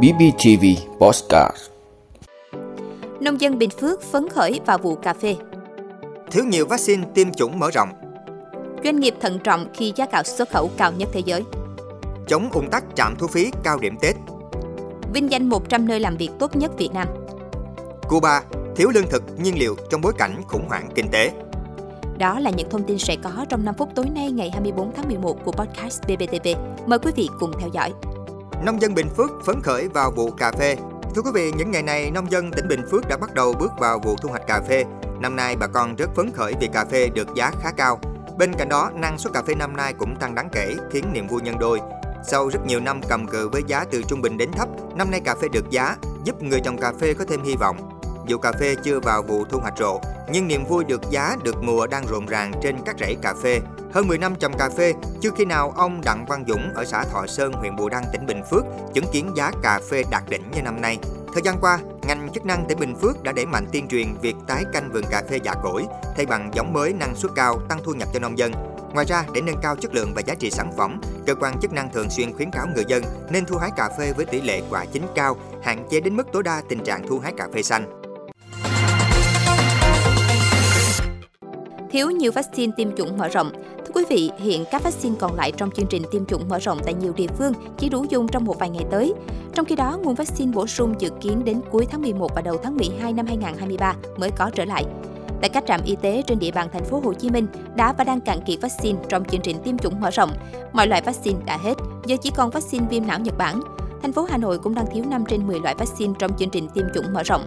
BBTV Postcard Nông dân Bình Phước phấn khởi vào vụ cà phê. Thiếu nhiều vaccine tiêm chủng mở rộng. Doanh nghiệp thận trọng khi giá gạo xuất khẩu cao nhất thế giới. Chống ủng tắc trạm thu phí cao điểm Tết. Vinh danh 100 nơi làm việc tốt nhất Việt Nam. Cuba thiếu lương thực, nhiên liệu trong bối cảnh khủng hoảng kinh tế. Đó là những thông tin sẽ có trong 5 phút tối nay ngày 24 tháng 11 của podcast BBTV. Mời quý vị cùng theo dõi. Nông dân Bình Phước phấn khởi vào vụ cà phê. Thưa quý vị, những ngày này nông dân tỉnh Bình Phước đã bắt đầu bước vào vụ thu hoạch cà phê. Năm nay bà con rất phấn khởi vì cà phê được giá khá cao. Bên cạnh đó, năng suất cà phê năm nay cũng tăng đáng kể, khiến niềm vui nhân đôi. Sau rất nhiều năm cầm cự với giá từ trung bình đến thấp, năm nay cà phê được giá, giúp người trồng cà phê có thêm hy vọng. Dù cà phê chưa vào vụ thu hoạch rộ, nhưng niềm vui được giá được mùa đang rộn ràng trên các rẫy cà phê. Hơn 10 năm trồng cà phê, chưa khi nào ông Đặng Văn Dũng ở xã Thọ Sơn, huyện Bù Đăng, tỉnh Bình Phước chứng kiến giá cà phê đạt đỉnh như năm nay. Thời gian qua, ngành chức năng tỉnh Bình Phước đã đẩy mạnh tuyên truyền việc tái canh vườn cà phê dạ già cỗi, thay bằng giống mới năng suất cao, tăng thu nhập cho nông dân. Ngoài ra, để nâng cao chất lượng và giá trị sản phẩm, cơ quan chức năng thường xuyên khuyến cáo người dân nên thu hái cà phê với tỷ lệ quả chín cao, hạn chế đến mức tối đa tình trạng thu hái cà phê xanh. Thiếu nhiều vaccine tiêm chủng mở rộng. Thưa quý vị, hiện các vaccine còn lại trong chương trình tiêm chủng mở rộng tại nhiều địa phương chỉ đủ dùng trong một vài ngày tới. Trong khi đó, nguồn vaccine bổ sung dự kiến đến cuối tháng 11 và đầu tháng 12 năm 2023 mới có trở lại. Tại các trạm y tế trên địa bàn thành phố Hồ Chí Minh đã và đang cạn kiệt vaccine trong chương trình tiêm chủng mở rộng. Mọi loại vaccine đã hết, giờ chỉ còn vaccine viêm não Nhật Bản. Thành phố Hà Nội cũng đang thiếu 5 trên 10 loại vaccine trong chương trình tiêm chủng mở rộng.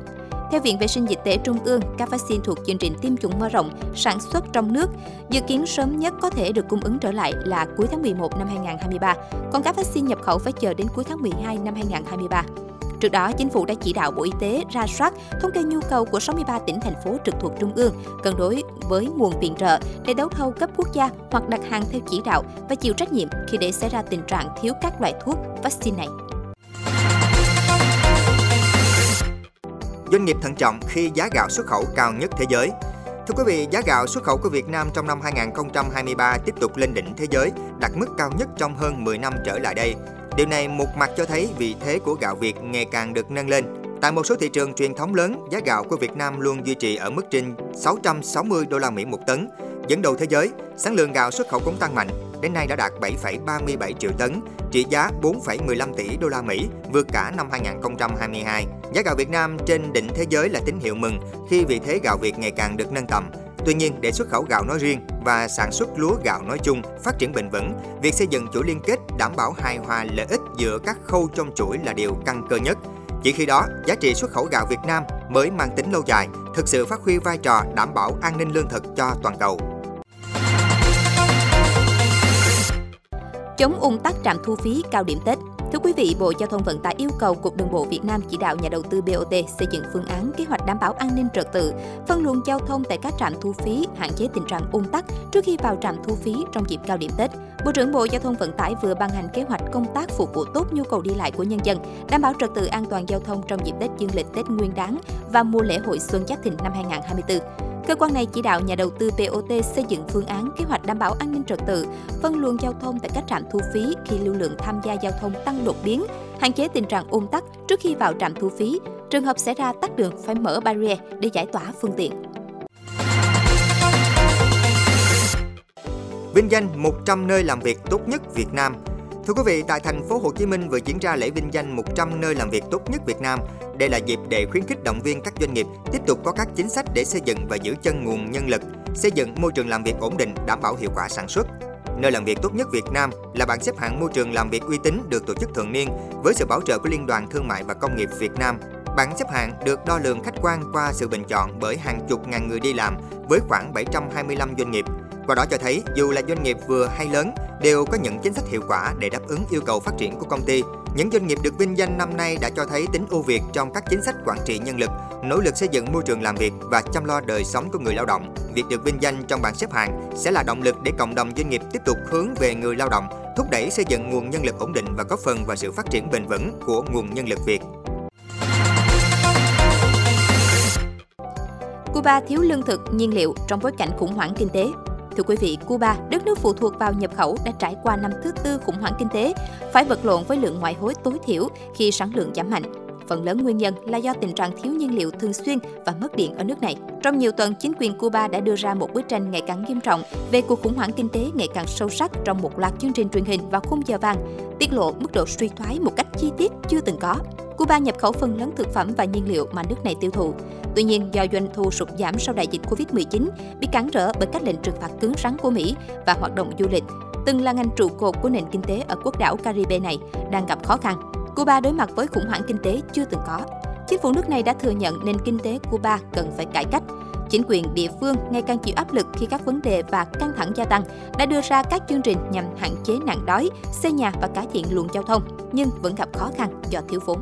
Theo Viện Vệ sinh Dịch tễ Trung ương, các vaccine thuộc chương trình tiêm chủng mở rộng sản xuất trong nước dự kiến sớm nhất có thể được cung ứng trở lại là cuối tháng 11 năm 2023, còn các vaccine nhập khẩu phải chờ đến cuối tháng 12 năm 2023. Trước đó, chính phủ đã chỉ đạo Bộ Y tế ra soát, thống kê nhu cầu của 63 tỉnh thành phố trực thuộc trung ương, cân đối với nguồn viện trợ để đấu thầu cấp quốc gia hoặc đặt hàng theo chỉ đạo và chịu trách nhiệm khi để xảy ra tình trạng thiếu các loại thuốc, vaccine này. Doanh nghiệp thận trọng khi giá gạo xuất khẩu cao nhất thế giới. Thưa quý vị, giá gạo xuất khẩu của Việt Nam trong năm 2023 tiếp tục lên đỉnh thế giới, đạt mức cao nhất trong hơn 10 năm trở lại đây. Điều này một mặt cho thấy vị thế của gạo Việt ngày càng được nâng lên. Tại một số thị trường truyền thống lớn, giá gạo của Việt Nam luôn duy trì ở mức trên 660 đô la Mỹ một tấn. Dẫn đầu thế giới, sản lượng gạo xuất khẩu cũng tăng mạnh, đến nay đã đạt 7,37 triệu tấn, trị giá 4,15 tỷ đô la Mỹ, vượt cả năm 2022. Giá gạo Việt Nam trên đỉnh thế giới là tín hiệu mừng khi vị thế gạo Việt ngày càng được nâng tầm. Tuy nhiên, để xuất khẩu gạo nói riêng và sản xuất lúa gạo nói chung phát triển bền vững, việc xây dựng chuỗi liên kết đảm bảo hài hòa lợi ích giữa các khâu trong chuỗi là điều căn cơ nhất. Chỉ khi đó, giá trị xuất khẩu gạo Việt Nam mới mang tính lâu dài, thực sự phát huy vai trò đảm bảo an ninh lương thực cho toàn cầu. Chống ung tắc trạm thu phí cao điểm Tết Thưa quý vị, Bộ Giao thông Vận tải yêu cầu Cục Đường bộ Việt Nam chỉ đạo nhà đầu tư BOT xây dựng phương án kế hoạch đảm bảo an ninh trật tự, phân luồng giao thông tại các trạm thu phí, hạn chế tình trạng ung tắc trước khi vào trạm thu phí trong dịp cao điểm Tết. Bộ trưởng Bộ Giao thông Vận tải vừa ban hành kế hoạch công tác phục vụ tốt nhu cầu đi lại của nhân dân, đảm bảo trật tự an toàn giao thông trong dịp Tết dương lịch Tết Nguyên đán và mùa lễ hội Xuân Giáp Thìn năm 2024. Cơ quan này chỉ đạo nhà đầu tư BOT xây dựng phương án kế hoạch đảm bảo an ninh trật tự, phân luồng giao thông tại các trạm thu phí khi lưu lượng tham gia giao thông tăng đột biến, hạn chế tình trạng ùn tắc trước khi vào trạm thu phí. Trường hợp xảy ra tắc đường phải mở barrier để giải tỏa phương tiện. Vinh danh 100 nơi làm việc tốt nhất Việt Nam Thưa quý vị, tại thành phố Hồ Chí Minh vừa diễn ra lễ vinh danh 100 nơi làm việc tốt nhất Việt Nam. Đây là dịp để khuyến khích động viên các doanh nghiệp tiếp tục có các chính sách để xây dựng và giữ chân nguồn nhân lực, xây dựng môi trường làm việc ổn định, đảm bảo hiệu quả sản xuất. Nơi làm việc tốt nhất Việt Nam là bảng xếp hạng môi trường làm việc uy tín được tổ chức thường niên với sự bảo trợ của Liên đoàn Thương mại và Công nghiệp Việt Nam. Bảng xếp hạng được đo lường khách quan qua sự bình chọn bởi hàng chục ngàn người đi làm với khoảng 725 doanh nghiệp. Qua đó cho thấy dù là doanh nghiệp vừa hay lớn đều có những chính sách hiệu quả để đáp ứng yêu cầu phát triển của công ty. Những doanh nghiệp được vinh danh năm nay đã cho thấy tính ưu việt trong các chính sách quản trị nhân lực, nỗ lực xây dựng môi trường làm việc và chăm lo đời sống của người lao động. Việc được vinh danh trong bảng xếp hạng sẽ là động lực để cộng đồng doanh nghiệp tiếp tục hướng về người lao động, thúc đẩy xây dựng nguồn nhân lực ổn định và góp phần vào sự phát triển bền vững của nguồn nhân lực Việt. Cuba thiếu lương thực, nhiên liệu trong bối cảnh khủng hoảng kinh tế. Thưa quý vị, Cuba, đất nước phụ thuộc vào nhập khẩu đã trải qua năm thứ tư khủng hoảng kinh tế, phải vật lộn với lượng ngoại hối tối thiểu khi sản lượng giảm mạnh. Phần lớn nguyên nhân là do tình trạng thiếu nhiên liệu thường xuyên và mất điện ở nước này. Trong nhiều tuần, chính quyền Cuba đã đưa ra một bức tranh ngày càng nghiêm trọng về cuộc khủng hoảng kinh tế ngày càng sâu sắc trong một loạt chương trình truyền hình vào khung giờ vàng, tiết lộ mức độ suy thoái một cách chi tiết chưa từng có. Cuba nhập khẩu phần lớn thực phẩm và nhiên liệu mà nước này tiêu thụ. Tuy nhiên, do doanh thu sụt giảm sau đại dịch Covid-19, bị cản trở bởi các lệnh trừng phạt cứng rắn của Mỹ và hoạt động du lịch, từng là ngành trụ cột của nền kinh tế ở quốc đảo Caribe này, đang gặp khó khăn. Cuba đối mặt với khủng hoảng kinh tế chưa từng có. Chính phủ nước này đã thừa nhận nền kinh tế Cuba cần phải cải cách. Chính quyền địa phương ngày càng chịu áp lực khi các vấn đề và căng thẳng gia tăng, đã đưa ra các chương trình nhằm hạn chế nạn đói, xây nhà và cải thiện luồng giao thông, nhưng vẫn gặp khó khăn do thiếu vốn.